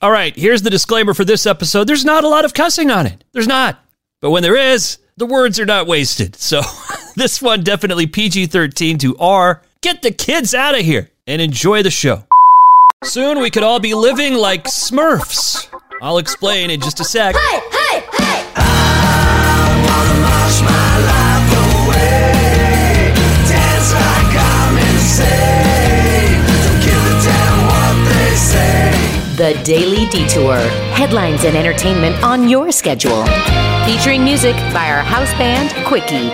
All right, here's the disclaimer for this episode. There's not a lot of cussing on it. There's not. But when there is, the words are not wasted. So this one definitely PG 13 to R. Get the kids out of here and enjoy the show. Soon we could all be living like Smurfs. I'll explain in just a sec. Hey, The Daily Detour. Headlines and entertainment on your schedule. Featuring music by our house band, Quickie.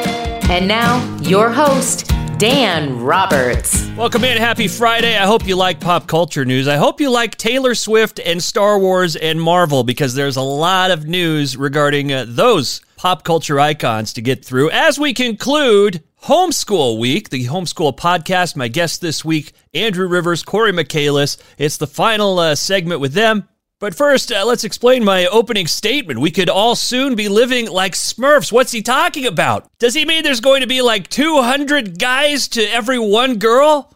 And now, your host, Dan Roberts. Welcome in. Happy Friday. I hope you like pop culture news. I hope you like Taylor Swift and Star Wars and Marvel because there's a lot of news regarding uh, those pop culture icons to get through as we conclude Homeschool Week, the Homeschool podcast. My guest this week, Andrew Rivers, Corey Michaelis. It's the final uh, segment with them. But first, uh, let's explain my opening statement. We could all soon be living like Smurfs. What's he talking about? Does he mean there's going to be like 200 guys to every one girl?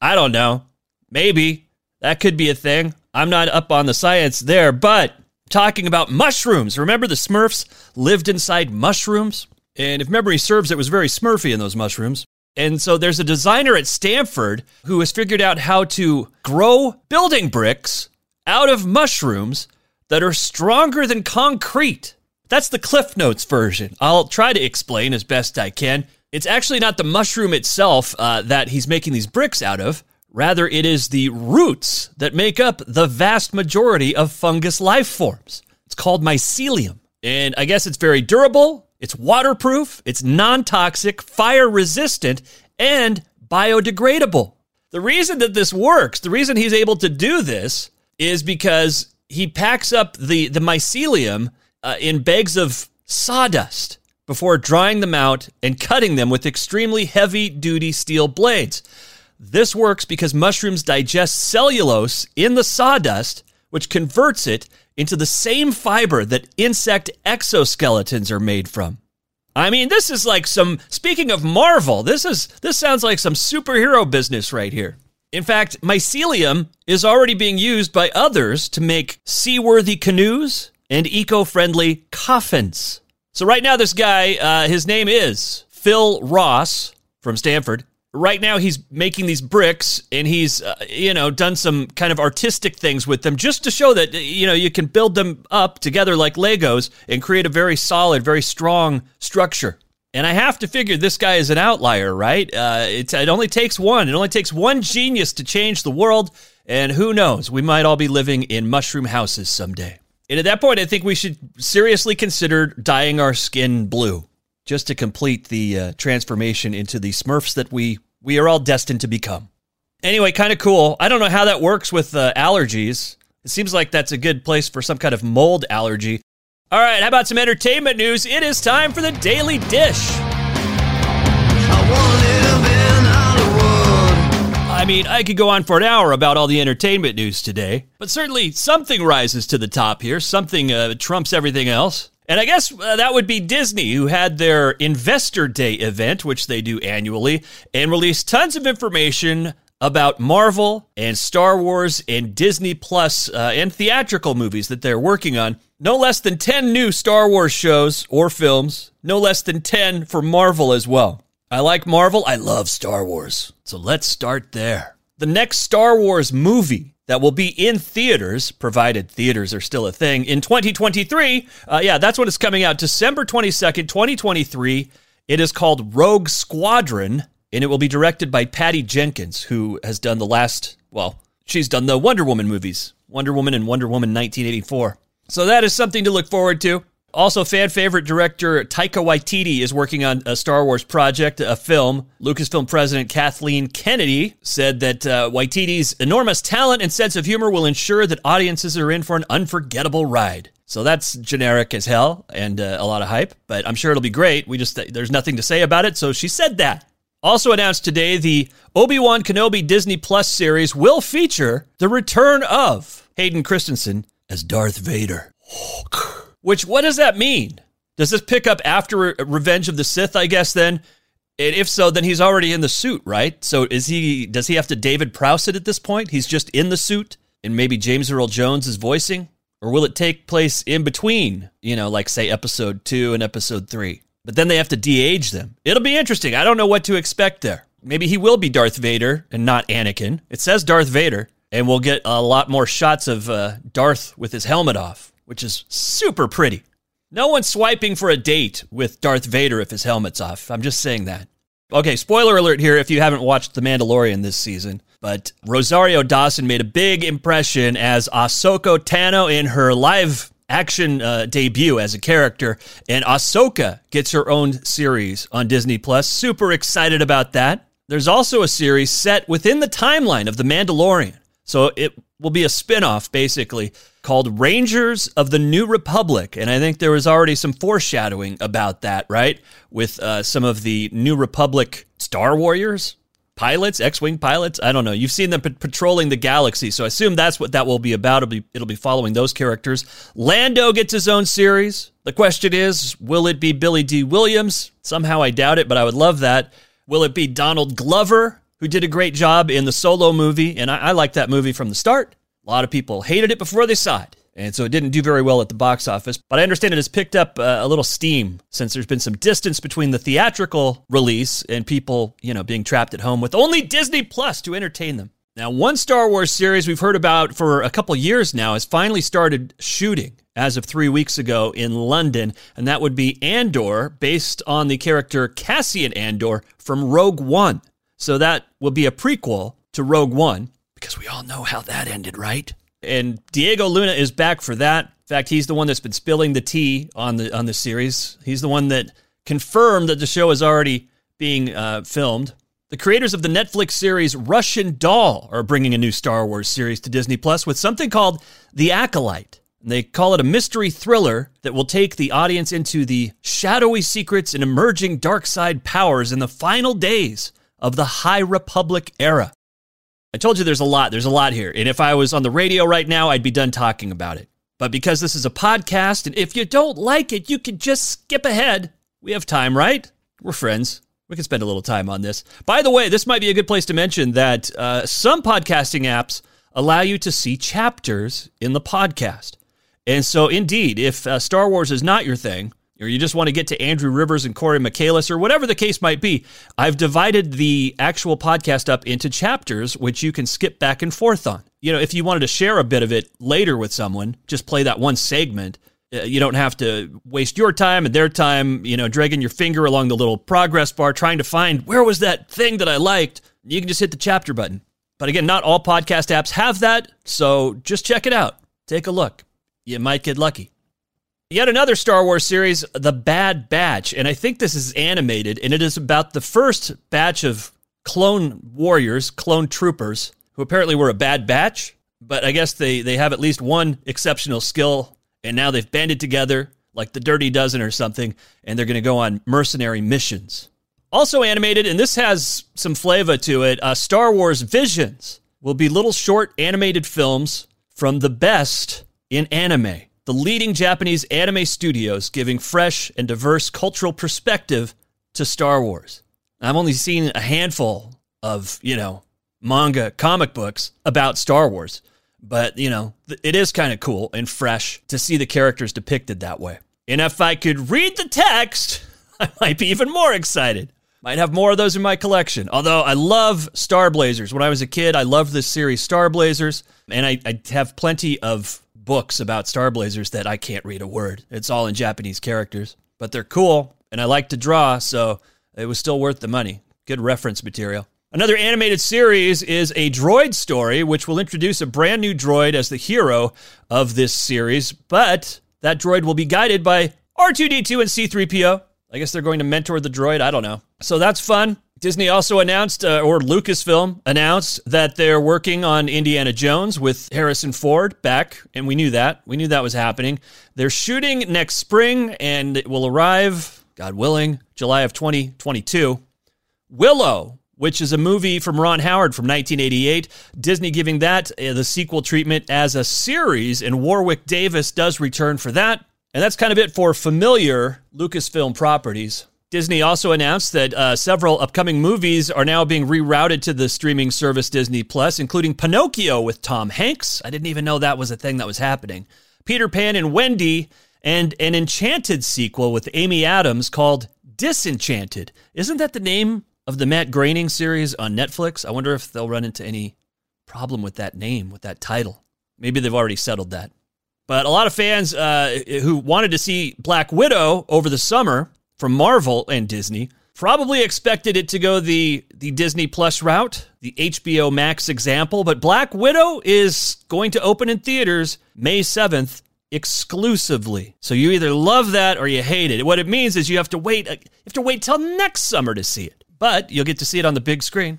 I don't know. Maybe. That could be a thing. I'm not up on the science there, but talking about mushrooms. Remember the Smurfs lived inside mushrooms? And if memory serves, it was very smurfy in those mushrooms. And so there's a designer at Stanford who has figured out how to grow building bricks out of mushrooms that are stronger than concrete. That's the Cliff Notes version. I'll try to explain as best I can. It's actually not the mushroom itself uh, that he's making these bricks out of. Rather, it is the roots that make up the vast majority of fungus life forms. It's called mycelium. And I guess it's very durable, it's waterproof, it's non toxic, fire resistant, and biodegradable. The reason that this works, the reason he's able to do this, is because he packs up the, the mycelium uh, in bags of sawdust before drying them out and cutting them with extremely heavy duty steel blades. This works because mushrooms digest cellulose in the sawdust, which converts it into the same fiber that insect exoskeletons are made from. I mean, this is like some speaking of Marvel, this is this sounds like some superhero business right here. In fact, mycelium is already being used by others to make seaworthy canoes and eco-friendly coffins. So right now this guy, uh, his name is Phil Ross from Stanford right now he's making these bricks and he's uh, you know done some kind of artistic things with them just to show that you know you can build them up together like legos and create a very solid very strong structure. And i have to figure this guy is an outlier right? Uh, it only takes one. It only takes one genius to change the world. And who knows? We might all be living in mushroom houses someday. And at that point i think we should seriously consider dyeing our skin blue just to complete the uh, transformation into the smurfs that we we are all destined to become. Anyway, kind of cool. I don't know how that works with uh, allergies. It seems like that's a good place for some kind of mold allergy. All right, how about some entertainment news? It is time for the Daily Dish. I mean, I could go on for an hour about all the entertainment news today, but certainly something rises to the top here. Something uh, trumps everything else. And I guess uh, that would be Disney, who had their Investor Day event, which they do annually, and released tons of information about Marvel and Star Wars and Disney Plus, uh, and theatrical movies that they're working on. No less than 10 new Star Wars shows or films, no less than 10 for Marvel as well. I like Marvel, I love Star Wars. So let's start there. The next Star Wars movie that will be in theaters, provided theaters are still a thing, in 2023. Uh, yeah, that's when it's coming out, December 22nd, 2023. It is called Rogue Squadron, and it will be directed by Patty Jenkins, who has done the last, well, she's done the Wonder Woman movies, Wonder Woman and Wonder Woman 1984. So that is something to look forward to. Also, fan favorite director Taika Waititi is working on a Star Wars project, a film. Lucasfilm president Kathleen Kennedy said that uh, Waititi's enormous talent and sense of humor will ensure that audiences are in for an unforgettable ride. So that's generic as hell and uh, a lot of hype, but I'm sure it'll be great. We just there's nothing to say about it, so she said that. Also announced today, the Obi-Wan Kenobi Disney Plus series will feature the return of Hayden Christensen as Darth Vader. Which, what does that mean? Does this pick up after Revenge of the Sith, I guess, then? And if so, then he's already in the suit, right? So is he, does he have to David Prowse it at this point? He's just in the suit and maybe James Earl Jones is voicing? Or will it take place in between, you know, like say episode two and episode three? But then they have to de age them. It'll be interesting. I don't know what to expect there. Maybe he will be Darth Vader and not Anakin. It says Darth Vader, and we'll get a lot more shots of uh, Darth with his helmet off, which is super pretty. No one's swiping for a date with Darth Vader if his helmet's off. I'm just saying that. Okay, spoiler alert here if you haven't watched The Mandalorian this season. But Rosario Dawson made a big impression as Ahsoka Tano in her live action uh, debut as a character, and Ahsoka gets her own series on Disney Plus. Super excited about that. There's also a series set within the timeline of The Mandalorian. So it will be a spin-off basically called Rangers of the New Republic and I think there was already some foreshadowing about that, right? With uh, some of the New Republic Star Warriors pilots, X-wing pilots. I don't know. You've seen them p- patrolling the galaxy, so I assume that's what that will be about. It'll be it'll be following those characters. Lando gets his own series. The question is, will it be Billy Dee Williams? Somehow I doubt it, but I would love that. Will it be Donald Glover, who did a great job in the Solo movie, and I, I liked that movie from the start. A lot of people hated it before they saw it. And so it didn't do very well at the box office. But I understand it has picked up uh, a little steam since there's been some distance between the theatrical release and people, you know, being trapped at home with only Disney Plus to entertain them. Now, one Star Wars series we've heard about for a couple years now has finally started shooting as of three weeks ago in London, and that would be Andor, based on the character Cassian Andor from Rogue One. So that will be a prequel to Rogue One, because we all know how that ended, right? and Diego Luna is back for that. In fact, he's the one that's been spilling the tea on the on the series. He's the one that confirmed that the show is already being uh, filmed. The creators of the Netflix series Russian Doll are bringing a new Star Wars series to Disney Plus with something called The Acolyte. And they call it a mystery thriller that will take the audience into the shadowy secrets and emerging dark side powers in the final days of the High Republic era. I told you there's a lot. There's a lot here. And if I was on the radio right now, I'd be done talking about it. But because this is a podcast, and if you don't like it, you can just skip ahead. We have time, right? We're friends. We can spend a little time on this. By the way, this might be a good place to mention that uh, some podcasting apps allow you to see chapters in the podcast. And so, indeed, if uh, Star Wars is not your thing, or you just want to get to Andrew Rivers and Corey Michaelis, or whatever the case might be, I've divided the actual podcast up into chapters, which you can skip back and forth on. You know, if you wanted to share a bit of it later with someone, just play that one segment. Uh, you don't have to waste your time and their time, you know, dragging your finger along the little progress bar trying to find where was that thing that I liked. You can just hit the chapter button. But again, not all podcast apps have that, so just check it out. Take a look. You might get lucky. Yet another Star Wars series, The Bad Batch. And I think this is animated, and it is about the first batch of clone warriors, clone troopers, who apparently were a bad batch. But I guess they, they have at least one exceptional skill, and now they've banded together like the Dirty Dozen or something, and they're going to go on mercenary missions. Also animated, and this has some flavor to it, uh, Star Wars Visions will be little short animated films from the best in anime the leading Japanese anime studios giving fresh and diverse cultural perspective to Star Wars. I've only seen a handful of, you know, manga comic books about Star Wars, but, you know, it is kind of cool and fresh to see the characters depicted that way. And if I could read the text, I might be even more excited. Might have more of those in my collection. Although I love Star Blazers. When I was a kid, I loved this series, Star Blazers, and I, I have plenty of books about Star Blazers that I can't read a word. It's all in Japanese characters, but they're cool and I like to draw, so it was still worth the money. Good reference material. Another animated series is a droid story, which will introduce a brand new droid as the hero of this series, but that droid will be guided by R2D2 and C3PO. I guess they're going to mentor the droid. I don't know. So that's fun. Disney also announced, uh, or Lucasfilm announced, that they're working on Indiana Jones with Harrison Ford back, and we knew that. We knew that was happening. They're shooting next spring, and it will arrive, God willing, July of 2022. Willow, which is a movie from Ron Howard from 1988. Disney giving that uh, the sequel treatment as a series, and Warwick Davis does return for that. And that's kind of it for familiar Lucasfilm properties. Disney also announced that uh, several upcoming movies are now being rerouted to the streaming service Disney Plus, including Pinocchio with Tom Hanks. I didn't even know that was a thing that was happening. Peter Pan and Wendy, and an Enchanted sequel with Amy Adams called Disenchanted. Isn't that the name of the Matt Groening series on Netflix? I wonder if they'll run into any problem with that name, with that title. Maybe they've already settled that. But a lot of fans uh, who wanted to see Black Widow over the summer from Marvel and Disney probably expected it to go the the Disney Plus route, the HBO Max example, but Black Widow is going to open in theaters May 7th exclusively. So you either love that or you hate it. What it means is you have to wait uh, you have to wait till next summer to see it. But you'll get to see it on the big screen.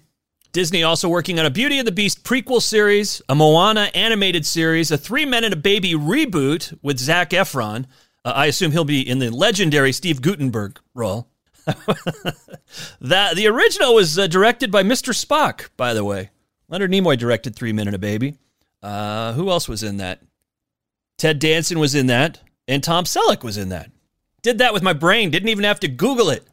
Disney also working on a Beauty and the Beast prequel series, a Moana animated series, a Three Men and a Baby reboot with Zac Efron, uh, I assume he'll be in the legendary Steve Guttenberg role. that the original was uh, directed by Mr. Spock, by the way. Leonard Nimoy directed Three Men and a Baby. Uh, who else was in that? Ted Danson was in that, and Tom Selleck was in that. Did that with my brain. Didn't even have to Google it.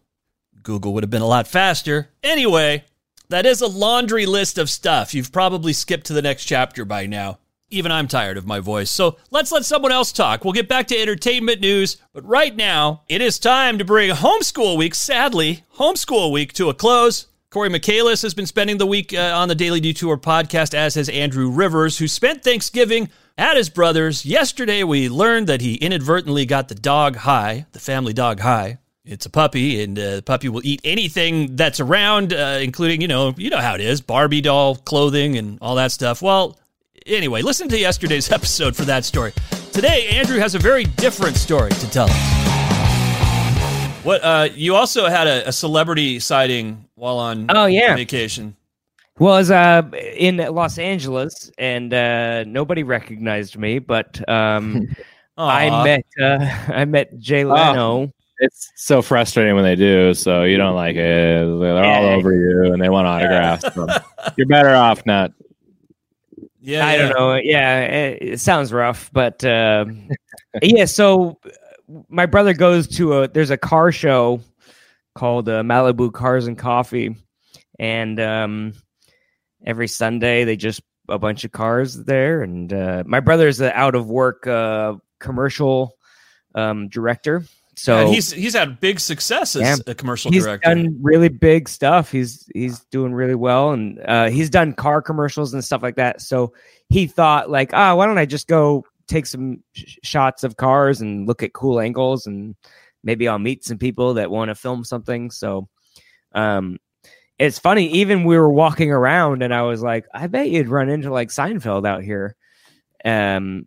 Google would have been a lot faster. Anyway, that is a laundry list of stuff. You've probably skipped to the next chapter by now. Even I'm tired of my voice. So let's let someone else talk. We'll get back to entertainment news. But right now, it is time to bring homeschool week, sadly, homeschool week to a close. Corey Michaelis has been spending the week uh, on the Daily Detour podcast, as has Andrew Rivers, who spent Thanksgiving at his brother's. Yesterday, we learned that he inadvertently got the dog high, the family dog high. It's a puppy, and uh, the puppy will eat anything that's around, uh, including, you know, you know how it is, Barbie doll clothing and all that stuff. Well, Anyway, listen to yesterday's episode for that story. Today, Andrew has a very different story to tell us. What uh, you also had a, a celebrity sighting while on oh yeah vacation. Well, I was uh, in Los Angeles and uh, nobody recognized me, but um, I met uh, I met Jay Leno. Oh, it's so frustrating when they do. So you don't like it. They're all over you and they want autographs. So you're better off not yeah, I yeah. don't know. Yeah, it, it sounds rough, but uh, yeah. So my brother goes to a there's a car show called uh, Malibu Cars and Coffee, and um, every Sunday they just a bunch of cars there. And uh, my brother's an out of work uh, commercial um, director, so yeah, he's he's had big success as yeah, a commercial he's director. He's done really big stuff. He's he's doing really well, and uh, he's done car commercials and stuff like that. So he thought like, ah, oh, why don't I just go take some sh- shots of cars and look at cool angles, and maybe I'll meet some people that want to film something. So, um, it's funny. Even we were walking around, and I was like, I bet you'd run into like Seinfeld out here. Um,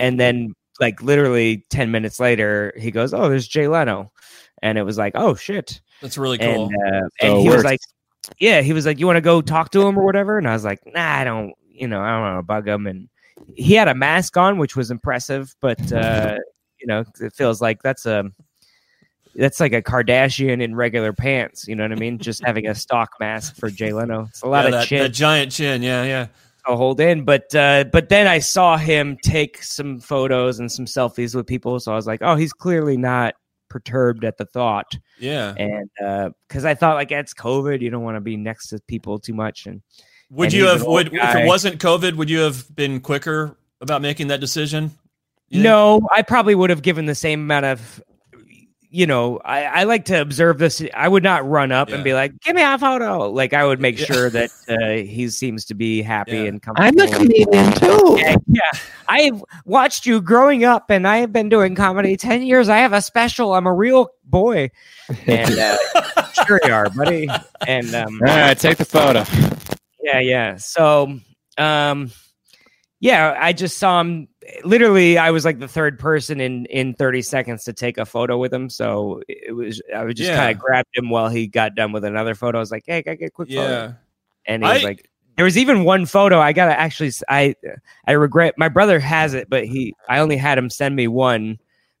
and then like literally 10 minutes later, he goes, Oh, there's Jay Leno. And it was like, Oh shit. That's really cool. And, uh, and he was like, Yeah, he was like, You want to go talk to him or whatever? And I was like, Nah, I don't, you know, I don't want to bug him. And he had a mask on, which was impressive, but uh, you know, it feels like that's a that's like a Kardashian in regular pants. You know what I mean? Just having a stock mask for Jay Leno. It's a lot yeah, of that, chin. That giant chin. Yeah, yeah hold in. But uh, but then I saw him take some photos and some selfies with people, so I was like, oh, he's clearly not perturbed at the thought. Yeah, and uh because uh, I thought like it's COVID, you don't want to be next to people too much. And would and you have would guy. if it wasn't COVID, would you have been quicker about making that decision? No, I probably would have given the same amount of you know, I, I, like to observe this. I would not run up yeah. and be like, "Give me a photo." Like I would make yeah. sure that uh, he seems to be happy yeah. and comfortable. I'm a comedian too. Yeah, yeah, I've watched you growing up, and I have been doing comedy ten years. I have a special. I'm a real boy, and uh, sure you are, buddy. And um, all right, take the photo. Yeah, yeah. So, um, yeah, I just saw him literally I was like the third person in in 30 seconds to take a photo with him. So it was I would just yeah. kind of grabbed him while he got done with another photo. I was like, "Hey, can I get a quick yeah. photo?" And he was like there was even one photo I got to actually I I regret my brother has it, but he I only had him send me one.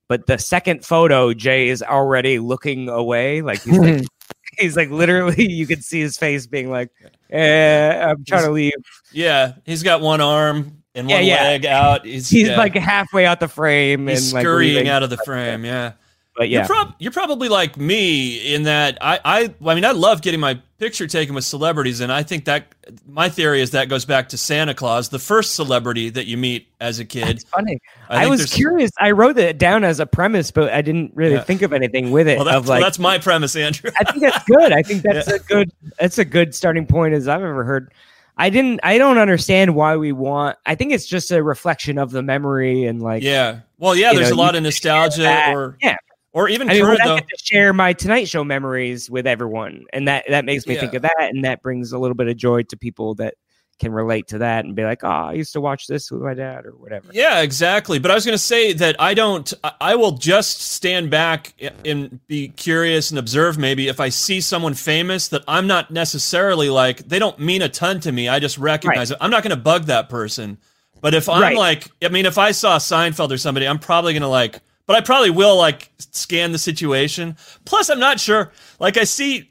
But the second photo, Jay is already looking away, like he's like he's like literally you could see his face being like, eh, I'm trying he's, to leave. Yeah, he's got one arm and one yeah, yeah. leg out. He's, he's yeah. like halfway out the frame he's and scurrying like out of the frame. Yeah. But yeah, You're, prob- you're probably like me in that I, I I mean I love getting my picture taken with celebrities and I think that my theory is that goes back to Santa Claus, the first celebrity that you meet as a kid. It's funny. I I, was curious. I wrote it down as a premise, but I didn't really Yeah. think of anything with it. Well, that's, of like, well, that's my premise, Andrew. I think that's good. I think that's a good. That's a good starting point as I've ever heard. I didn't. I don't understand why we want. I think it's just a reflection of the memory and like. yeah. Well, yeah, there's know, a lot of nostalgia or Yeah. or even I mean, current I get to share my Tonight Show memories with everyone, and that that makes me Yeah. think of that, and that brings a little bit of joy to people that can relate to that and be like, "Oh, I used to watch this with my dad" or whatever. Yeah, exactly. But I was going to say that I don't. I- will just stand back and be curious and observe. Maybe if I see someone famous that I'm not necessarily like, they don't mean a ton to me. I just recognize it. I'm not going to bug that person. But if I'm Right. like, I mean, if I saw Seinfeld or somebody, I'm probably going to like. But I probably will like scan the situation. Plus, I'm not sure. Like I see.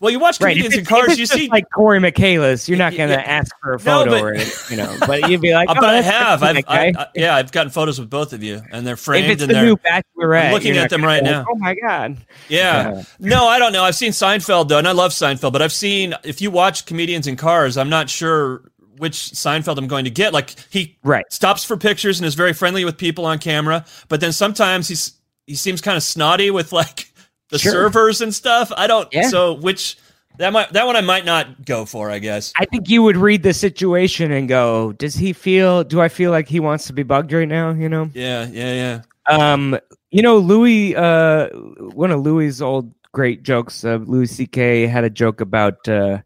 Well, you watch comedians If in cars. You see like Corey Michaelis, you're not going to yeah. ask for a No, photo but- or you know. But you'd be like, Uh, oh, but I have. I've. I, I, yeah, I've gotten photos with both of you, and they're if framed it's and the they're new Bachelorette, I'm looking at them right now. Oh my god! Yeah. Yeah. No, I don't know. I've seen Seinfeld though, and I love Seinfeld, but I've seen if you watch comedians in cars, I'm not sure which Seinfeld I'm going to get. Like he Right. stops for pictures and is very friendly with people on camera, but then sometimes he's he seems kind of snotty with like the Sure. servers and stuff. I don't Yeah. so which that might that one I might not go for, I guess. I think you would read the situation and go, "Does he feel? Do I feel like he wants to be bugged right now?" You know. Yeah, yeah, yeah. Um, you know, Louis. Uh, one of Louis's old great jokes. Uh, Louis C.K. had a joke about. Uh,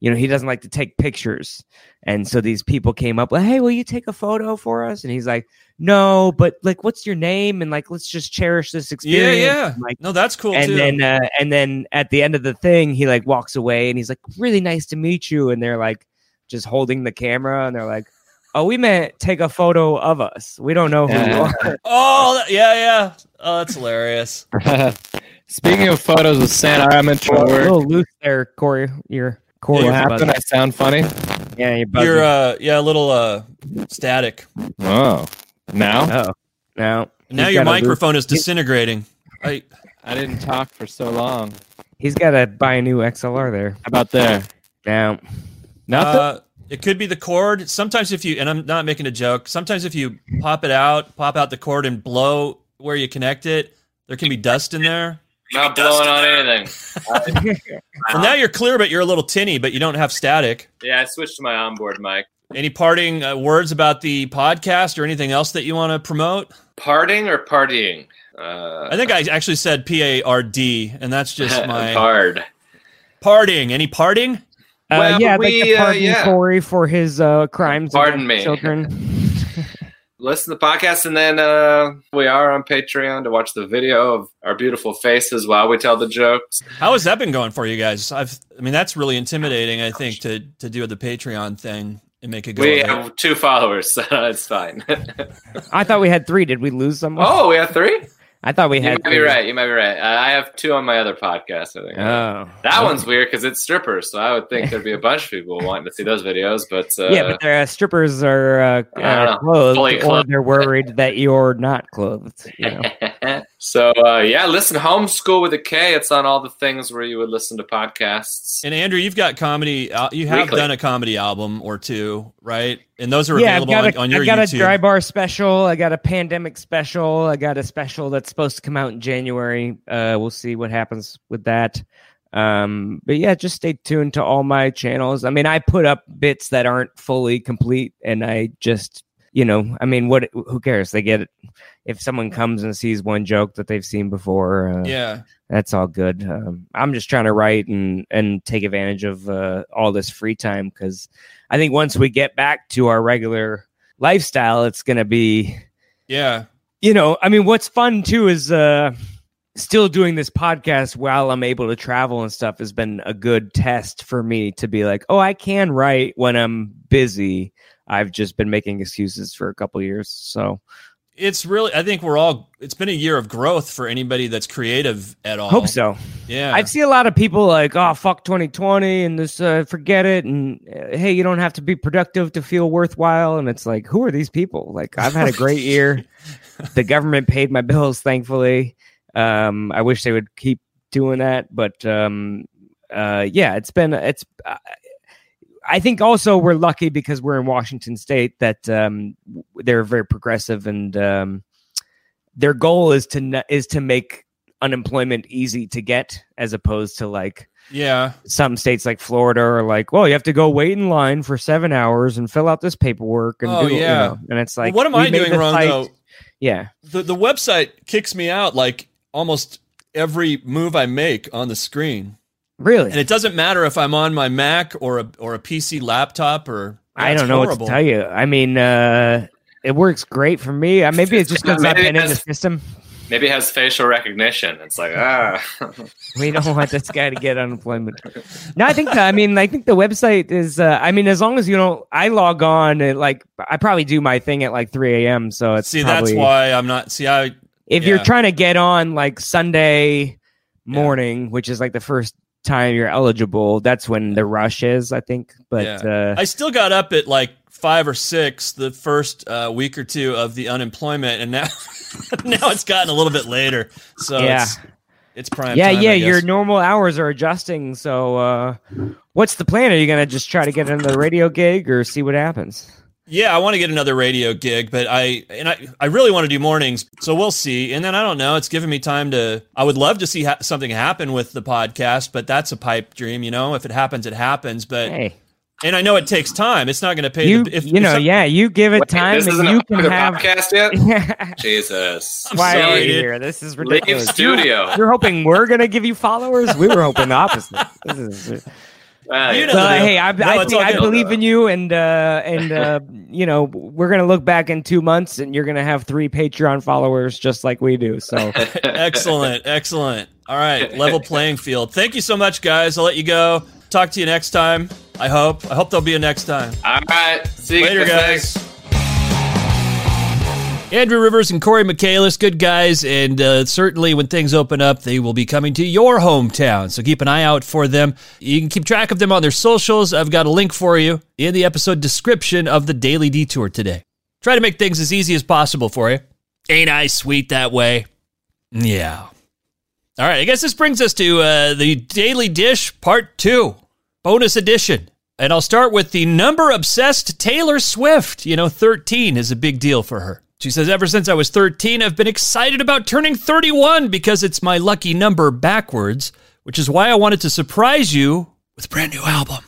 you know, he doesn't like to take pictures, and so these people came up like, "Hey, will you take a photo for us?" And he's like, "No, but like, what's your name?" And like, let's just cherish this experience. yeah. And, Like, No, that's cool and too. then uh, and then at the end of the thing he like walks away and he's like really nice to meet you and they're like just holding the camera and they're like oh we meant take a photo of us we don't know who you are oh, yeah, yeah. Oh, that's hilarious. Speaking of photos of Santa, I'm into a little loose there corey you're corey What you're happened? I sound funny. yeah you're. You're uh yeah, a little uh static. Oh, now oh no Now He's your got a microphone is disintegrating. I I didn't talk for so long. He's got to buy a new xlr there How about there? now Nothing. Uh, it could be the cord. Sometimes if you and I'm not making a joke. Sometimes if you pop it out, pop out the cord and blow where you connect it, there can be dust in there. Not blowing on anything. Well, now you're clear, but you're a little tinny, but you don't have static. Yeah, I switched to my onboard mic. Any parting uh, words about the podcast or anything else that you want to promote? Parting or partying? Uh, I think I actually said P A R D, and that's just my hard. parting. Any parting? uh, Well, yeah I'd like we, to uh, pardon yeah. corey for his uh crimes Pardon me. children Listen to the podcast, and then uh, we are on Patreon to watch the video of our beautiful faces while we tell the jokes. How has that been going for you guys? I've, I mean, that's really intimidating. I think to to do the Patreon thing and make a go. We of have two followers, so it's fine. i thought we had three did we lose someone oh, we have three. I thought we had. You might be right. You might be right. I have two on my other podcast. I think. Oh, That one's weird because it's strippers, so I would think there'd be a bunch of people wanting to see those videos. But uh, yeah, but their uh, strippers are uh, uh, clothed, or they're worried that you're not clothed. You know? so uh, yeah, listen, homeschool with a K. It's on all the things where you would listen to podcasts. And Andrew, you've got comedy. Uh, you have Weekly. done a comedy album or two, right? And those are yeah, I've available got, on, a, on your I've got a YouTube. dry bar special. I got a pandemic special. I got a special that's supposed to come out in January. Uh, we'll see what happens with that. Um, but yeah, just stay tuned to all my channels. I mean, I put up bits that aren't fully complete, and I just, you know, I mean, what? Who cares? They get it. If someone comes and sees one joke that they've seen before, uh, yeah, that's all good. Um, I'm just trying to write and and take advantage of uh, all this free time because I think once we get back to our regular lifestyle, it's gonna be, yeah, you know, I mean, what's fun too is uh, still doing this podcast while I'm able to travel and stuff has been a good test for me to be like, oh, I can write when I'm busy. I've just been making excuses for a couple years, so it's really. I think we're all. It's been a year of growth for anybody that's creative at all. hope so. Yeah, I see a lot of people like, oh, fuck 2020 and this, uh, forget it. And uh, hey, you don't have to be productive to feel worthwhile. And it's like, who are these people? Like, I've had a great year. the government paid my bills, thankfully. Um, I wish they would keep doing that, but um, uh, yeah, it's been it's. I think also we're lucky because we're in Washington State that um, they're very progressive and um, their goal is to is to make unemployment easy to get as opposed to like yeah. some states like Florida are like well you have to go wait in line for seven hours and fill out this paperwork and oh do, yeah you know, and it's like well, what am I doing wrong site, though? Yeah, the the website kicks me out like almost every move I make on the screen. Really? And it doesn't matter if I'm on my Mac or a or a PC laptop or I don't know horrible. what to tell you. I mean, uh, it works great for me. Uh, maybe it's just because I've been in the system. Maybe it has facial recognition. It's like ah, we don't want this guy to get unemployment. No, I think. I mean, I think the website is. Uh, I mean, as long as you don't, I log on at like I probably do my thing at like 3 a.m. So it's see probably, that's why I'm not. See, I if yeah. you're trying to get on like Sunday morning, yeah. which is like the first time you're eligible, that's when the rush is, I think. But yeah. uh, I still got up at like five or six the first uh, week or two of the unemployment, and now now it's gotten a little bit later. So yeah. It's, it's prime. Yeah, time, yeah. Your normal hours are adjusting. So, uh, what's the plan? Are you gonna just try to get another radio gig or see what happens? Yeah, I want to get another radio gig, but I and I I really want to do mornings, so we'll see. And then I don't know. It's giving me time to. I would love to see ha- something happen with the podcast, but that's a pipe dream, you know. If it happens, it happens. But hey. and I know it takes time. It's not going to pay. You, the, if, you know, some, yeah, you give it Wait, time, this and you can have podcast yet. Jesus, I'm why sorry, are you here? This is ridiculous. Leave studio. You're hoping we're going to give you followers. We were hoping the opposite. This is. Uh, you know so, hey, I, no, I think I believe in you, and uh, and uh, you know we're gonna look back in two months, and you're gonna have three Patreon followers just like we do. So excellent, excellent. All right, level playing field. Thank you so much, guys. I'll let you go. Talk to you next time. I hope. I hope there'll be a next time. All right. See you later, guys. Andrew Rivers and Corey Michaelis, good guys, and uh, certainly when things open up, they will be coming to your hometown. So keep an eye out for them. You can keep track of them on their socials. I've got a link for you in the episode description of the Daily Detour today. Try to make things as easy as possible for you. Ain't I sweet that way? Yeah. All right, I guess this brings us to uh, the Daily Dish Part 2, bonus edition. And I'll start with the number obsessed Taylor Swift. You know, 13 is a big deal for her. She says, Ever since I was 13, I've been excited about turning 31 because it's my lucky number backwards, which is why I wanted to surprise you with a brand new album.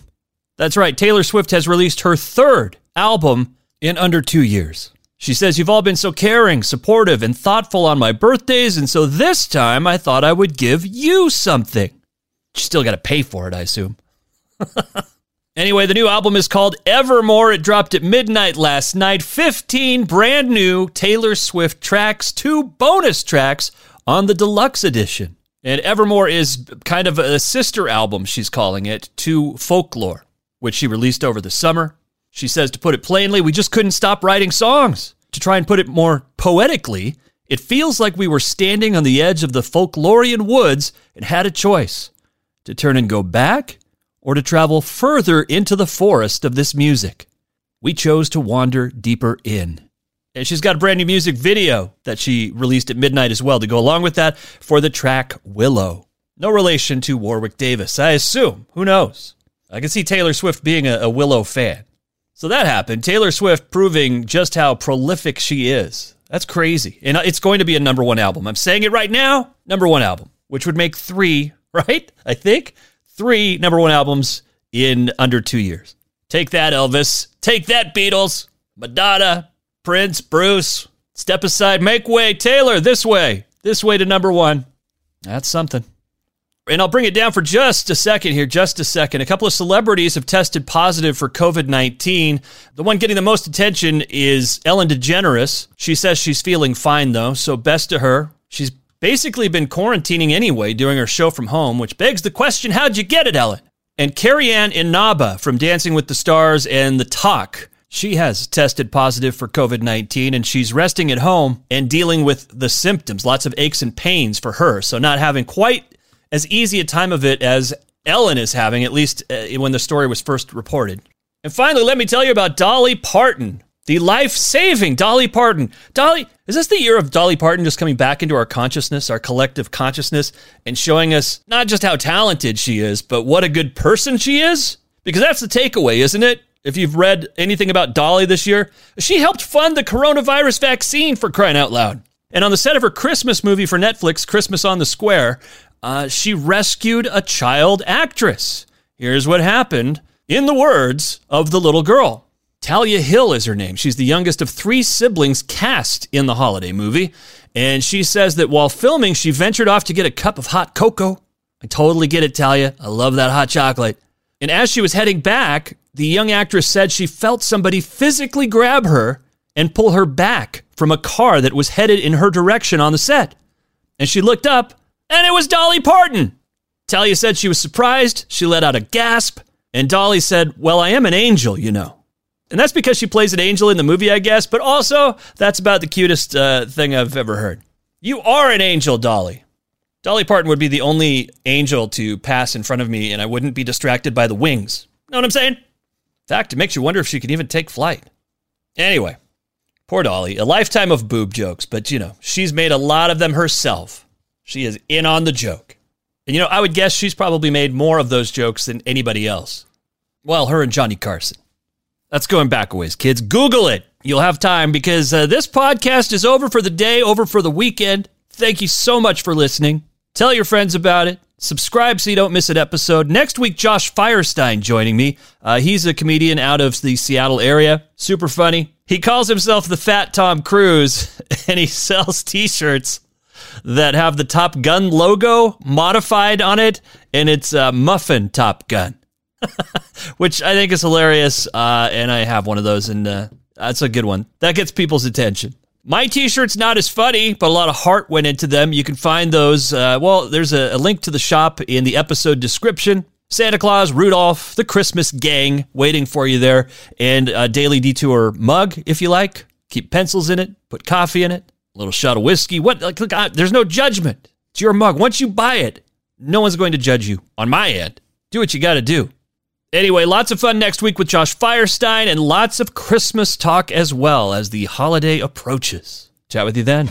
That's right, Taylor Swift has released her third album in under two years. She says, You've all been so caring, supportive, and thoughtful on my birthdays, and so this time I thought I would give you something. You still got to pay for it, I assume. Anyway, the new album is called Evermore. It dropped at midnight last night. 15 brand new Taylor Swift tracks, two bonus tracks on the deluxe edition. And Evermore is kind of a sister album, she's calling it, to Folklore, which she released over the summer. She says, to put it plainly, we just couldn't stop writing songs. To try and put it more poetically, it feels like we were standing on the edge of the folklorian woods and had a choice to turn and go back or to travel further into the forest of this music. We chose to wander deeper in. And she's got a brand new music video that she released at midnight as well to go along with that for the track Willow. No relation to Warwick Davis, I assume. Who knows? I can see Taylor Swift being a, a Willow fan. So that happened. Taylor Swift proving just how prolific she is. That's crazy. And it's going to be a number one album. I'm saying it right now number one album, which would make three, right? I think three number one albums in under two years. Take that, Elvis. Take that, Beatles. Madonna, Prince, Bruce. Step aside, make way. Taylor, this way. This way to number one. That's something. And I'll bring it down for just a second here, just a second. A couple of celebrities have tested positive for COVID 19. The one getting the most attention is Ellen DeGeneres. She says she's feeling fine, though, so best to her. She's basically been quarantining anyway, doing her show from home, which begs the question how'd you get it, Ellen? And Carrie Ann Inaba from Dancing with the Stars and The Talk. She has tested positive for COVID 19 and she's resting at home and dealing with the symptoms, lots of aches and pains for her. So, not having quite as easy a time of it as Ellen is having, at least uh, when the story was first reported. And finally, let me tell you about Dolly Parton. The life saving Dolly Parton. Dolly, is this the year of Dolly Parton just coming back into our consciousness, our collective consciousness, and showing us not just how talented she is, but what a good person she is? Because that's the takeaway, isn't it? If you've read anything about Dolly this year, she helped fund the coronavirus vaccine for crying out loud. And on the set of her Christmas movie for Netflix, Christmas on the Square, uh, she rescued a child actress. Here's what happened in the words of the little girl. Talia Hill is her name. She's the youngest of three siblings cast in the holiday movie. And she says that while filming, she ventured off to get a cup of hot cocoa. I totally get it, Talia. I love that hot chocolate. And as she was heading back, the young actress said she felt somebody physically grab her and pull her back from a car that was headed in her direction on the set. And she looked up, and it was Dolly Parton. Talia said she was surprised. She let out a gasp. And Dolly said, Well, I am an angel, you know. And that's because she plays an angel in the movie, I guess, but also that's about the cutest uh, thing I've ever heard. You are an angel, Dolly. Dolly Parton would be the only angel to pass in front of me, and I wouldn't be distracted by the wings. Know what I'm saying? In fact, it makes you wonder if she can even take flight. Anyway, poor Dolly. A lifetime of boob jokes, but you know, she's made a lot of them herself. She is in on the joke. And you know, I would guess she's probably made more of those jokes than anybody else. Well, her and Johnny Carson. That's going back a ways, kids. Google it. You'll have time because uh, this podcast is over for the day, over for the weekend. Thank you so much for listening. Tell your friends about it. Subscribe so you don't miss an episode. Next week, Josh Firestein joining me. Uh, he's a comedian out of the Seattle area. Super funny. He calls himself the Fat Tom Cruise, and he sells t shirts that have the Top Gun logo modified on it, and it's uh, Muffin Top Gun. which I think is hilarious. Uh, and I have one of those, and uh, that's a good one. That gets people's attention. My t-shirt's not as funny, but a lot of heart went into them. You can find those. Uh, well, there's a, a, link to the shop in the episode description. Santa Claus, Rudolph, the Christmas gang waiting for you there, and a Daily Detour mug if you like. Keep pencils in it, put coffee in it, a little shot of whiskey. What? Like, look, I, there's no judgment. It's your mug. Once you buy it, no one's going to judge you on my end. Do what you got to do. Anyway, lots of fun next week with Josh Firestein and lots of Christmas talk as well as the holiday approaches. Chat with you then.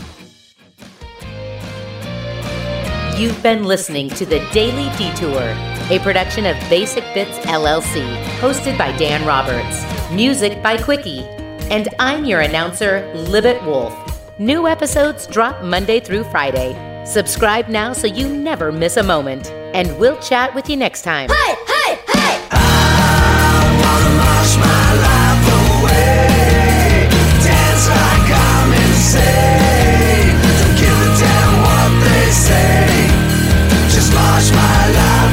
You've been listening to the Daily Detour, a production of Basic Bits LLC, hosted by Dan Roberts, music by Quickie, and I'm your announcer, Libet Wolf. New episodes drop Monday through Friday. Subscribe now so you never miss a moment, and we'll chat with you next time. Hey! manchmal.